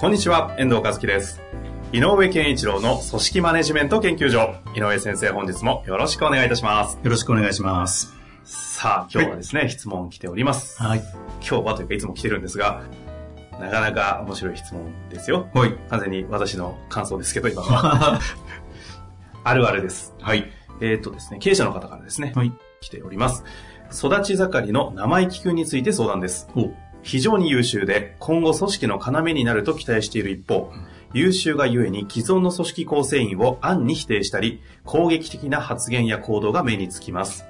こんにちは、遠藤和樹です。井上健一郎の組織マネジメント研究所。井上先生、本日もよろしくお願いいたします。よろしくお願いします。さあ、今日はですね、質問来ております。はい。今日はというかいつも来てるんですが、なかなか面白い質問ですよ。はい。完全に私の感想ですけど、今は。あるあるです。はい。えーっとですね、経営者の方からですね、はい。来ております。育ち盛りの生意気君について相談です。お非常に優秀で、今後組織の要になると期待している一方、優秀がゆえに既存の組織構成員を暗に否定したり、攻撃的な発言や行動が目につきます。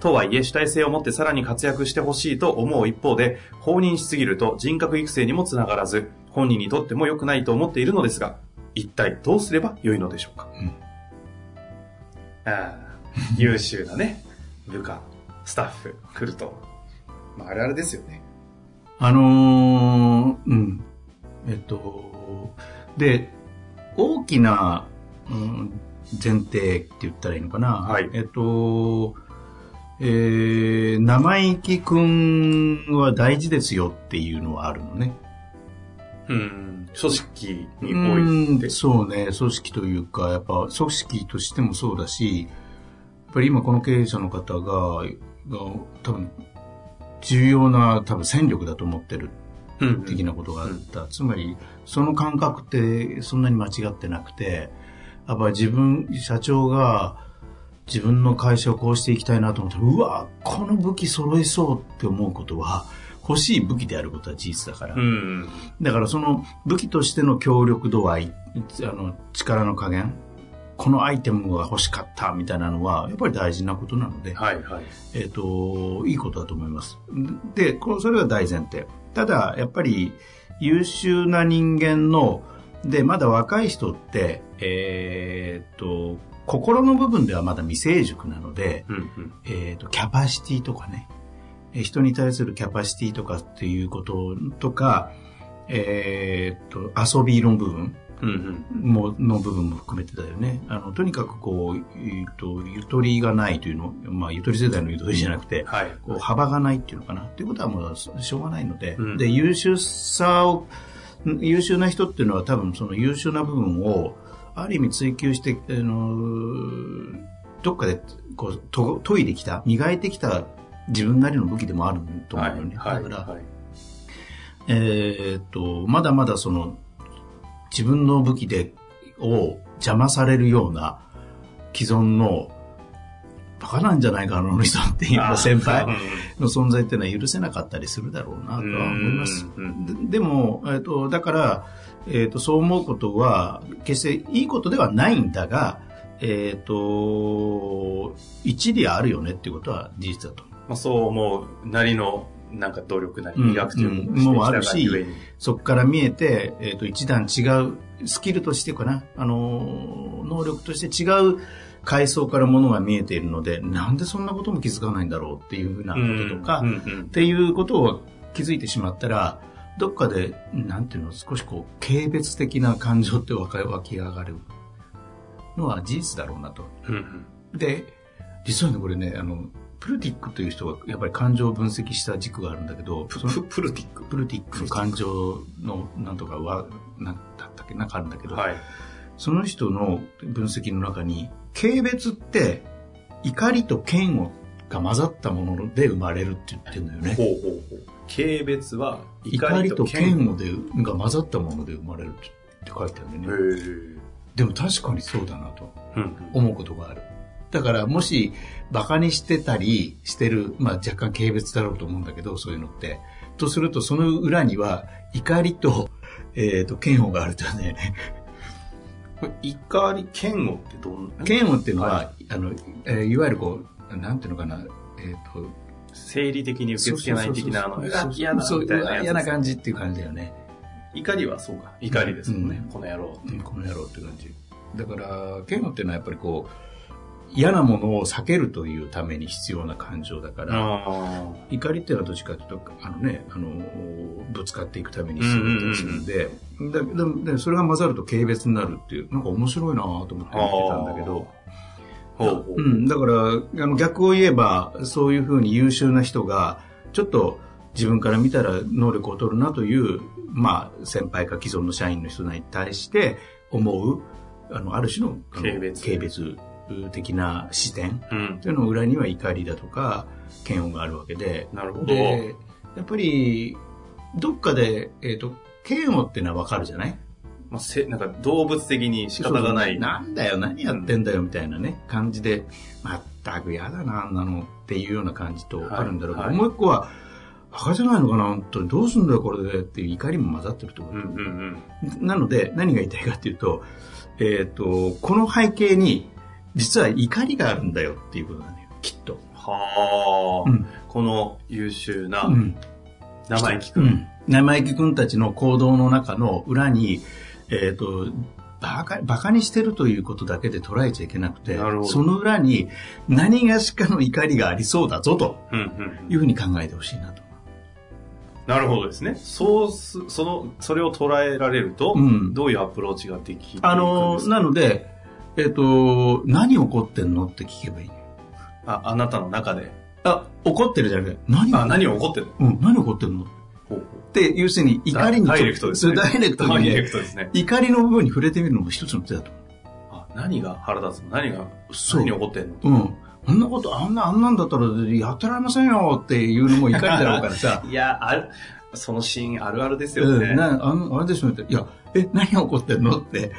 とはいえ主体性を持ってさらに活躍してほしいと思う一方で、放任しすぎると人格育成にもつながらず、本人にとっても良くないと思っているのですが、一体どうすれば良いのでしょうか、うんああ優秀なね、部下、スタッフ来ると、まあ、あれあれですよね。あのー、うん。えっと、で、大きな、うん、前提って言ったらいいのかな。はいえっと、えー、生意気くんは大事ですよっていうのはあるのね。うん、組織にうおいてん、。そうね、組織というか、やっぱ組織としてもそうだし、やっぱり今この経営者の方が、が多分、重要な多分戦力だと思ってるうん的なことがあった。つまり、その感覚ってそんなに間違ってなくて、やっぱ自分、社長が自分の会社をこうしていきたいなと思ったら、うわ、この武器揃いそうって思うことは、欲しい武器であることは事実だから。うん。だからその武器としての協力度合い、あの力の加減、このアイテムが欲しかったみたいなのは、やっぱり大事なことなので、はいはい。えっ、と、いいことだと思います。で、それが大前提。ただ、やっぱり優秀な人間の、で、まだ若い人って、えっ、と、心の部分ではまだ未成熟なので、うんうん。えっ、と、キャパシティとかね、えー人に対するキャパシティとかっていうこととか、えっ、と、遊びの部分うんうん。も、の部分も含めてだよね。あの、とにかくこう、えっ、と、ゆとりがないというの、まあ、ゆとり世代のゆとりじゃなくて、はい。こう幅がないっていうのかな。っていうことはもうしょうがないので、うんで、優秀さを、優秀な人っていうのは多分その優秀な部分を、ある意味追求して、あの、どっかでこうと研いできた、磨いてきた自分なりの武器でもあると思うはいのね。はい。だから、はいえーっと、まだまだその、自分の武器で、を邪魔されるような既存の、バカなんじゃないかな、あの人っていう先輩うんの存在っていうのは許せなかったりするだろうなとは思います。うんででも、えーっと、だから、えーっと、そう思うことは、決していいことではないんだが、えーっと、一理あるよねっていうことは事実だと。まあ、そう思うなりの、なんか努力なり、うん磨くといううんものをもうあるしそこから見えて、えっ、と、一段違う、スキルとしてかな、あのー、能力として違う階層からものが見えているので、なんでそんなことも気づかないんだろうっていうふうなこととか、うんっうんていうことを気づいてしまったら、どっかで、なんていうの、少しこう、軽蔑的な感情って湧き上がるのは事実だろうなと。で、実はね、これね、あの、プルティックという人がやっぱり感情を分析した軸があるんだけど、ププルティック。プルティックの感情のなんとかは、なんだったっけなんかあるんだけど、はい。その人の分析の中に、軽蔑って怒りと嫌悪が混ざったもので生まれるって言ってるんだよね。ほうほうほう。軽蔑は怒りと嫌悪。悪でが混ざったもので生まれるって書いてあるんだよね。でも確かにそうだなとうん思うことがある。だからもし馬鹿にしてたりしてる、まあ若干軽蔑だろうと思うんだけど、そういうのって。とするとその裏には怒りと、えっ、と、嫌悪があるとね。怒り、嫌悪ってどんな？嫌悪っていうのは、はあの、えーいわゆるこう、なんていうのかな、えっ、と、生理的に受け付けない的な、嫌なやつ嫌な感じっていう感じだよね。怒りはそうか。怒りですもんね。うんこの野郎。うんこの野郎って感じ。だから、嫌悪っていうのはやっぱりこう、嫌なものを避けるというために必要な感情だから、あ怒りっていうのはどっちかというと、あのね、あの、ぶつかっていくために必要だったりするんで、だででそれが混ざると軽蔑になるっていう、なんか面白いなと思って見てたんだけど、ほうん、だから、あの逆を言えば、そういうふうに優秀な人が、ちょっと自分から見たら能力を取るなという、まあ、先輩か既存の社員の人に対して思う、あの、ある種の軽蔑。軽蔑的な視点うん。というの裏には怒りだとか、嫌悪があるわけで、なるほど。で、やっぱり、どっかで、えっ、と、嫌悪っていうのはわかるじゃない？まあ、せなんか動物的に仕方がない。なんだよ、何やってんだよ、みたいなね、感じで、まったく嫌だな、あんなのっていうような感じとあるんだろうけど、はいもう一個は、バカじゃないのかな、本当に。どうすんだよ、これで？っていう怒りも混ざってるところ。うんうんうん。なので、何が言いたいかっていうと、えっ、と、この背景に、実は怒りがあるんだよっていうことなのよ、きっと。はあ、うんこの優秀なうん。生意気く？うんん。生意気君たちの行動の中の裏に、えっ、と、バカ、バカにしてるということだけで捉えちゃいけなくてその裏に何がしかの怒りがありそうだぞとうんうんいうふうに考えてほしいなと。なるほどですね。そうす、その、それを捉えられると、うんどういうアプローチができていくんですか？あの、なので、えっ、と、何起こってんの？って聞けばいい。あ、あなたの中で。あ、怒ってるじゃなくて、何？あ、何起こってるの？うん、何起こってんの？って、要するに怒りにダイレクトですねダイレクトうダイレクトですね。怒りの部分に触れてみるのも一つの手だと思あ、何が腹立つの？何が、そう何起こってんの？う。うん。あんなこと、あんな、あんなんだったらやってられませんよっていうのも怒りだろうからさ。いや、ある、そのシーンあるあるですよね。うん、なあのあれですよね。いや、え、何が起こってんの？って、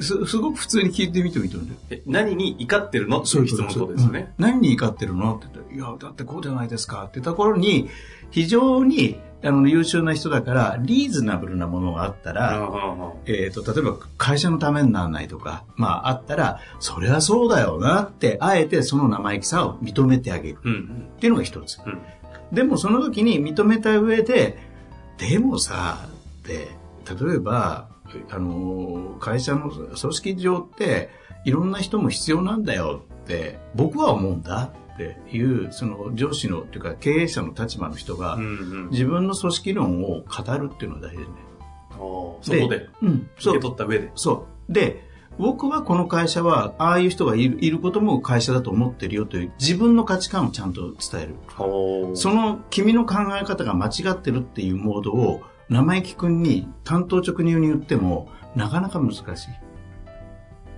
す、すごく普通に聞いてみてもいいと思う。んだよ。え何に怒ってるの？っていう質問ですよね。うん。何に怒ってるの？って言ったら、いや、だってこうじゃないですかってところに、非常にあの優秀な人だから、リーズナブルなものがあったら、うんうんうん。えっ、と、例えば会社のためにならないとか、まああったら、それはそうだよなって、あえてその生意気さを認めてあげる。うん。っていうのが一つ。うん。でもその時に認めた上で、でもさ、って、例えば、あの、会社の組織上って、いろんな人も必要なんだよって、僕は思うんだっていう、その上司の、っていうか経営者の立場の人がうん、うん自分の組織論を語るっていうのは大事だよね。おーそこで、うん、受け。取った上で。そう。で、僕はこの会社は、ああいう人がいるいることも会社だと思ってるよという自分の価値観をちゃんと伝える。その君の考え方が間違ってるっていうモードを生意気君に担当直入に言ってもなかなか難しい。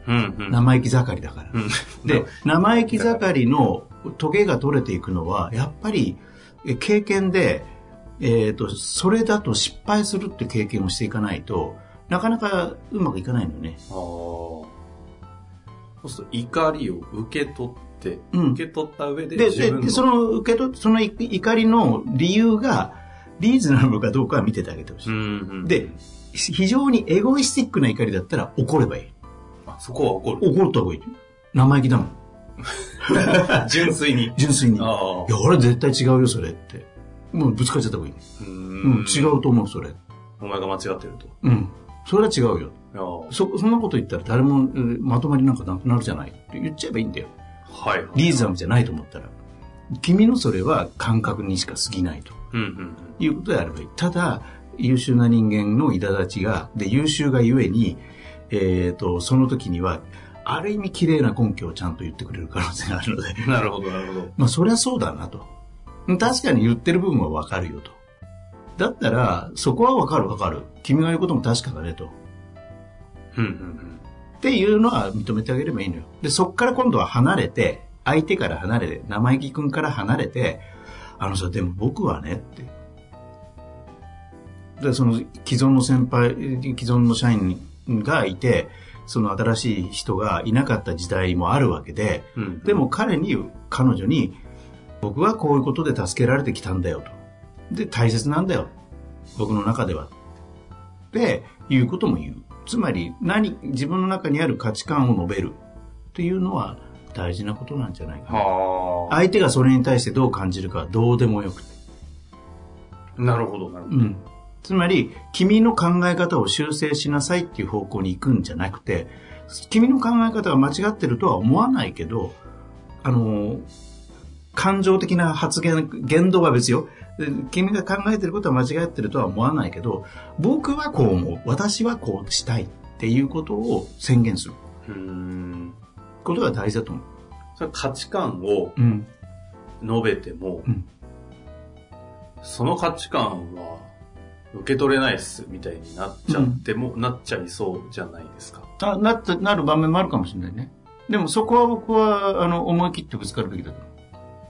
うんうん。生意気盛りだから。うんで、生意気盛りのトゲが取れていくのは、やっぱりえ経験で、えっ、と、それだと失敗するって経験をしていかないと、なかなかうまくいかないのよね。あーそうすると怒りを受け取って、うん受け取った上でで、でその受け取そのい怒りの理由がリーズナブルかどうかは見ててあげてほしい。うんうん、で、非常にエゴイスティックな怒りだったら怒ればいい。あそこは怒る。怒った方がいい。生意気だもん。純粋に。純粋に。いや。俺絶対違うよ、それって。もうぶつかっちゃった方がいい。ううん、違うと思う、それ。お前が間違ってると。うん。それは違うよ。そ、そんなこと言ったら誰もえーまとまりなんかなくなるじゃないって言っちゃえばいいんだよ。はい。リーズナブルじゃないと思ったら。君のそれは感覚にしか過ぎないということであればいい。ただ、優秀な人間の苛立ちが、で、優秀がゆえに、えっ、と、その時には、ある意味綺麗な根拠をちゃんと言ってくれる可能性があるので。うん。なるほど、なるほど。まあ、そりゃそうだなと。確かに言ってる部分はわかるよと。だったら、そこはわかるわかる。君が言うことも確かだねと。うんうんっていうのは認めてあげればいいのよ。で、そっから今度は離れて、相手から離れて、生意気君から離れて、あのさ、でも僕はねって。で、その既存の先輩、既存の社員がいて、その新しい人がいなかった時代もあるわけで、うん。うん。でも彼に、彼女に、僕はこういうことで助けられてきたんだよと。で、大切なんだよ。僕の中では。で、いうことも言う。つまり、何、自分の中にある価値観を述べる。っていうのは大事なことなんじゃないかな。はあ。相手がそれに対してどう感じるかはどうでもよくて。なるほど、なるほど。うん。つまり、君の考え方を修正しなさいっていう方向に行くんじゃなくて、君の考え方が間違ってるとは思わないけど、あの、感情的な発言、言動は別よ。で君が考えてることは間違ってるとは思わないけど、僕はこう思う。私はこうしたいっていうことを宣言する。ことが大事だと思う。それ価値観をうん。述べても、うんその価値観は受け取れないっす、みたいになっちゃっても、なっちゃいそうじゃないですか。あなって、なる場面もあるかもしれないね。でもそこは僕は、あの、思い切ってぶつかるべきだと思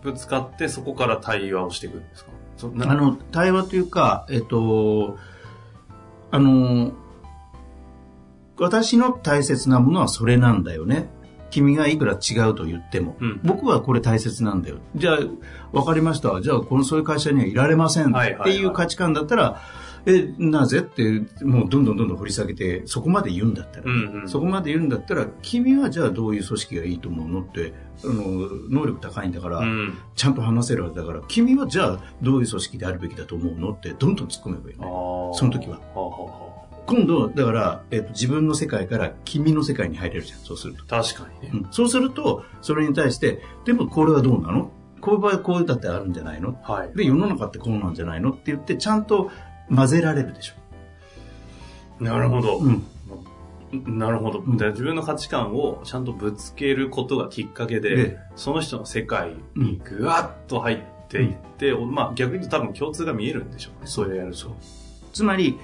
う。ぶつかってそこから対話をしていくんですか？あの、対話というか、えっと、あの、私の大切なものはそれなんだよね。君がいくら違うと言っても、うん僕はこれ大切なんだよ。じゃあ、わかりました。じゃあ、このそういう会社にはいられませんはいはいはいっていう価値観だったら、え、なぜって、もうどんどんどんどん掘り下げて、そこまで言うんだったら、うんうん。そこまで言うんだったら、君はじゃあどういう組織がいいと思うのって、あの、能力高いんだから、うん。ちゃんと話せるはずだから、君はじゃあどういう組織であるべきだと思うのってどんどん突っ込めばいいあね。ーその時は。はあはあは今度、だから、えっと自分の世界から君の世界に入れるじゃん、そうすると。あ確かにね。うんそうすると、それに対して、でもこれはどうなの？こういう場合はこういうだってあるんじゃないの？はい。で、世の中ってこうなんじゃないの？って言って、ちゃんと混ぜられるでしょ。なるほど。うん。なるほど。んで自分の価値観をちゃんとぶつけることがきっかけで、でその人の世界にぐわっと入っていって、まあ逆に言うと多分共通が見えるんでしょうね。それやると。つまり、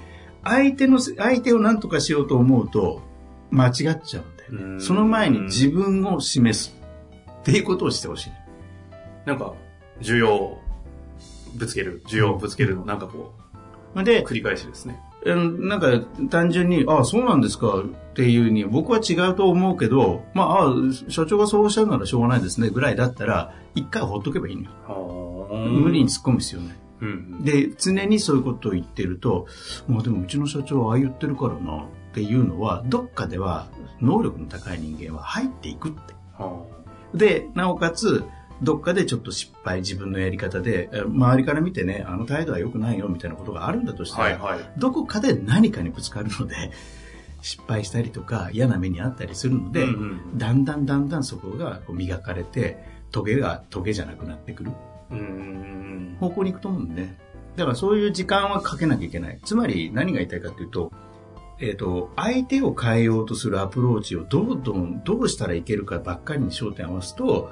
相手の、相手を何とかしようと思うと、間違っちゃうんだよね。その前に自分を示す。っていうことをしてほしい。なんか、需要をぶつける、需要をぶつけるの、なんかこう、で、繰り返しですね。うんなんか単純に、ああ、そうなんですかっていうに、僕は違うと思うけど、まあ、ああ、社長がそうおっしゃるならしょうがないですね、ぐらいだったら、一回ほっとけばいいのよ。無理に突っ込む必要ない。うん。で、常にそういうことを言ってると、まあでもうちの社長はああ言ってるからな、っていうのは、どっかでは能力の高い人間は入っていくって。はで、なおかつ、どっかでちょっと失敗、自分のやり方で、え周りから見てね、あの態度は良くないよ、みたいなことがあるんだとしたら、あはいはい。どこかで何かにぶつかるので、失敗したりとか嫌な目にあったりするので、うんうんだんだんだんだんそこがこう磨かれて、トゲがトゲじゃなくなってくる方向に行くと思うんで、ね、だからそういう時間はかけなきゃいけない。つまり何が言いたいかというと、えっ、と、相手を変えようとするアプローチをどうどん、どうしたらいけるかばっかりに焦点を合わすと、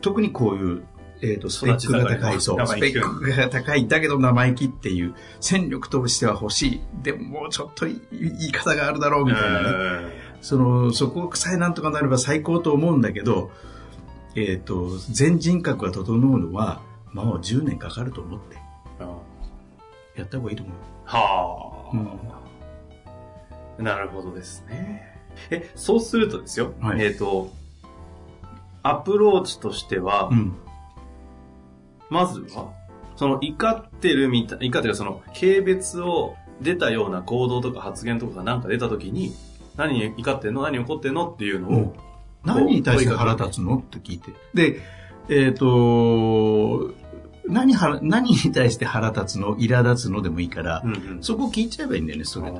特にこういう、えっ、と、スペックが高い、そう、スペックが高い、だけど生意気っていう、戦力としては欲しい。でももうちょっとい言い方があるだろうみたいなね。うんその、そこさえなんとかなれば最高と思うんだけど、えっ、と、全人格が整うのは、まあ10年かかると思って、やった方がいいと思う。はあ、うん。なるほどですね。え、そうするとですよ、はい。えっ、と、アプローチとしては、うん。まずは、その怒ってるみたい、怒ってるその軽蔑を出たような行動とか発言とかがなんか出た時に、何に怒ってんの？何怒ってんの？っていうのを、何に対して腹立つの？って聞いて。で、えっ、と、何腹、何に対して腹立つの苛立つのでもいいから、うんうんそこ聞いちゃえばいいんだよね、それ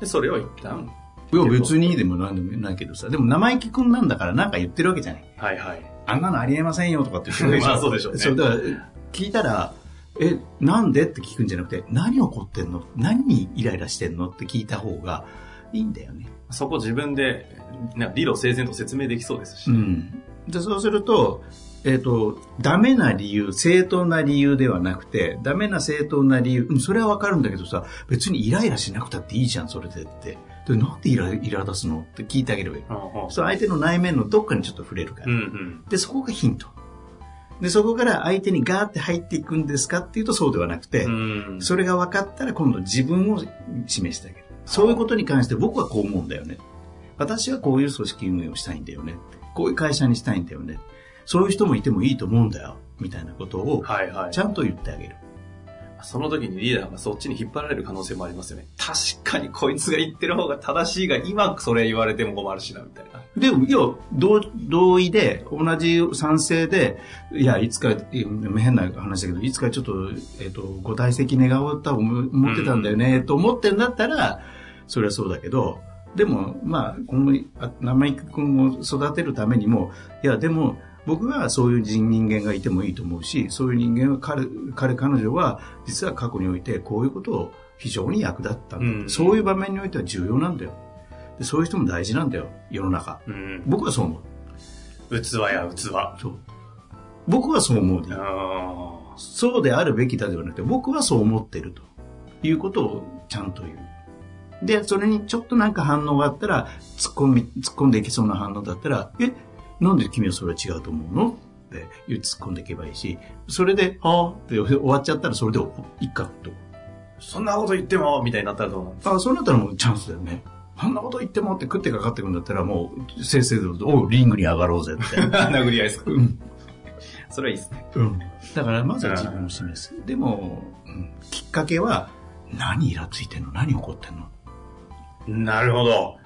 で。それを一旦、いや、別にでも何でもないけどさ、でも生意気くんなんだからなんか言ってるわけじゃない。はいはい。あんなのありえませんよとかって言ってる まあそうでしょうねそう、だから、聞いたら、え、なんでって聞くんじゃなくて、何起こってんの？何にイライラしてんのって聞いた方がいいんだよね。そこ自分で、な理路整然と説明できそうですし。うん。で、そうすると、えっ、と、ダメな理由、正当な理由ではなくて、ダメな正当な理由、うんそれはわかるんだけどさ、別にイライラしなくたっていいじゃん、それでって。で、なんでイライラ出すの？って聞いてあげればいい。そう、相手の内面のどっかにちょっと触れるから。うんうん。で、そこがヒント。で、そこから相手にガーって入っていくんですか？っていうとそうではなくて、うんそれが分かったら今度自分を示してあげる。そういうことに関して僕はこう思うんだよね。私はこういう組織運営をしたいんだよね。こういう会社にしたいんだよね。そういう人もいてもいいと思うんだよ。みたいなことを。ちゃんと言ってあげる。その時にリーダーがそっちに引っ張られる可能性もありますよね。確かにこいつが言ってる方が正しいが、今それ言われても困るしな、みたいな。でも、いや、同同意で、同じ賛成で、いや、いつか、変な話だけど、いつかちょっと、えっ、と、ご退席願おうと思ってたんだよね、と思ってんだったら、それはそうだけど、でも、まあ、今後、生意気君を育てるためにも、いや、でも、僕はそういう人間がいてもいいと思うし、そういう人間は彼、彼、彼女は、実は過去においてこういうことを非常に役立ったんだ、うん、そういう場面においては重要なんだよ。でそういう人も大事なんだよ、世の中。うん、僕はそう思う。器や器。そう。僕はそう思うでそうであるべきだではなくて、僕はそう思ってるということをちゃんと言う。で、それにちょっとなんか反応があったら、突っ込み、突っ込んでいけそうな反応だったら、え、なんで君はそれは違うと思うの？って突っ込んでいけばいいし、それで、ああって終わっちゃったらそれでいっかと。そんなこと言っても、みたいになったらどうなんですか？あそうなったらもうチャンスだよね。そんなこと言ってもって食ってかかってくるんだったらもう、先生で、おう、リングに上がろうぜって。殴り合いですか？うん。それはいいですね。うん。だからまずは自分を示す。でも、うん、きっかけは、何イラついてんの？何怒ってんの？なるほど。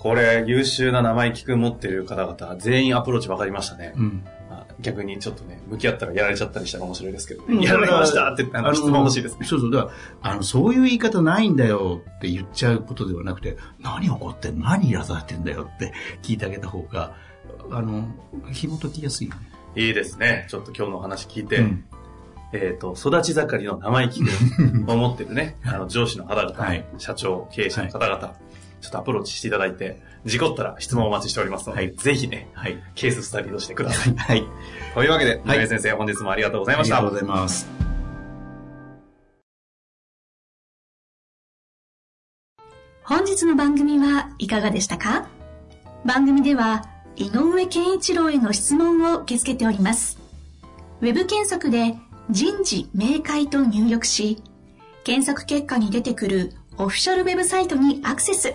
これ、優秀な生意気くん持ってる方々、全員アプローチ分かりましたね。うん、逆にちょっとね、向き合ったらやられちゃったりしたら面白いですけど、ね、うん、やられましたってあの質問欲しいですね。そうそう。だから、あの、そういう言い方ないんだよって言っちゃうことではなくて、何怒って何イラついてんだよって聞いてあげた方が、あの、紐解きやすいよね。いいですね。ちょっと今日のお話聞いて、うん、えっ、ー、と、育ち盛りの生意気を持ってるね、あの、上司の方々、はい、社長、経営者の方々、はいちょっとアプローチしていただいて、事故ったら質問をお待ちしておりますので、はい、ぜひね、はい、ケーススタディとしてください。はい。というわけで、はい、先生、本日もありがとうございました。ありがとうございます。本日の番組はいかがでしたか？番組では、井上健一郎への質問を受け付けております。ウェブ検索で、人事明快と入力し、検索結果に出てくるオフィシャルウェブサイトにアクセス。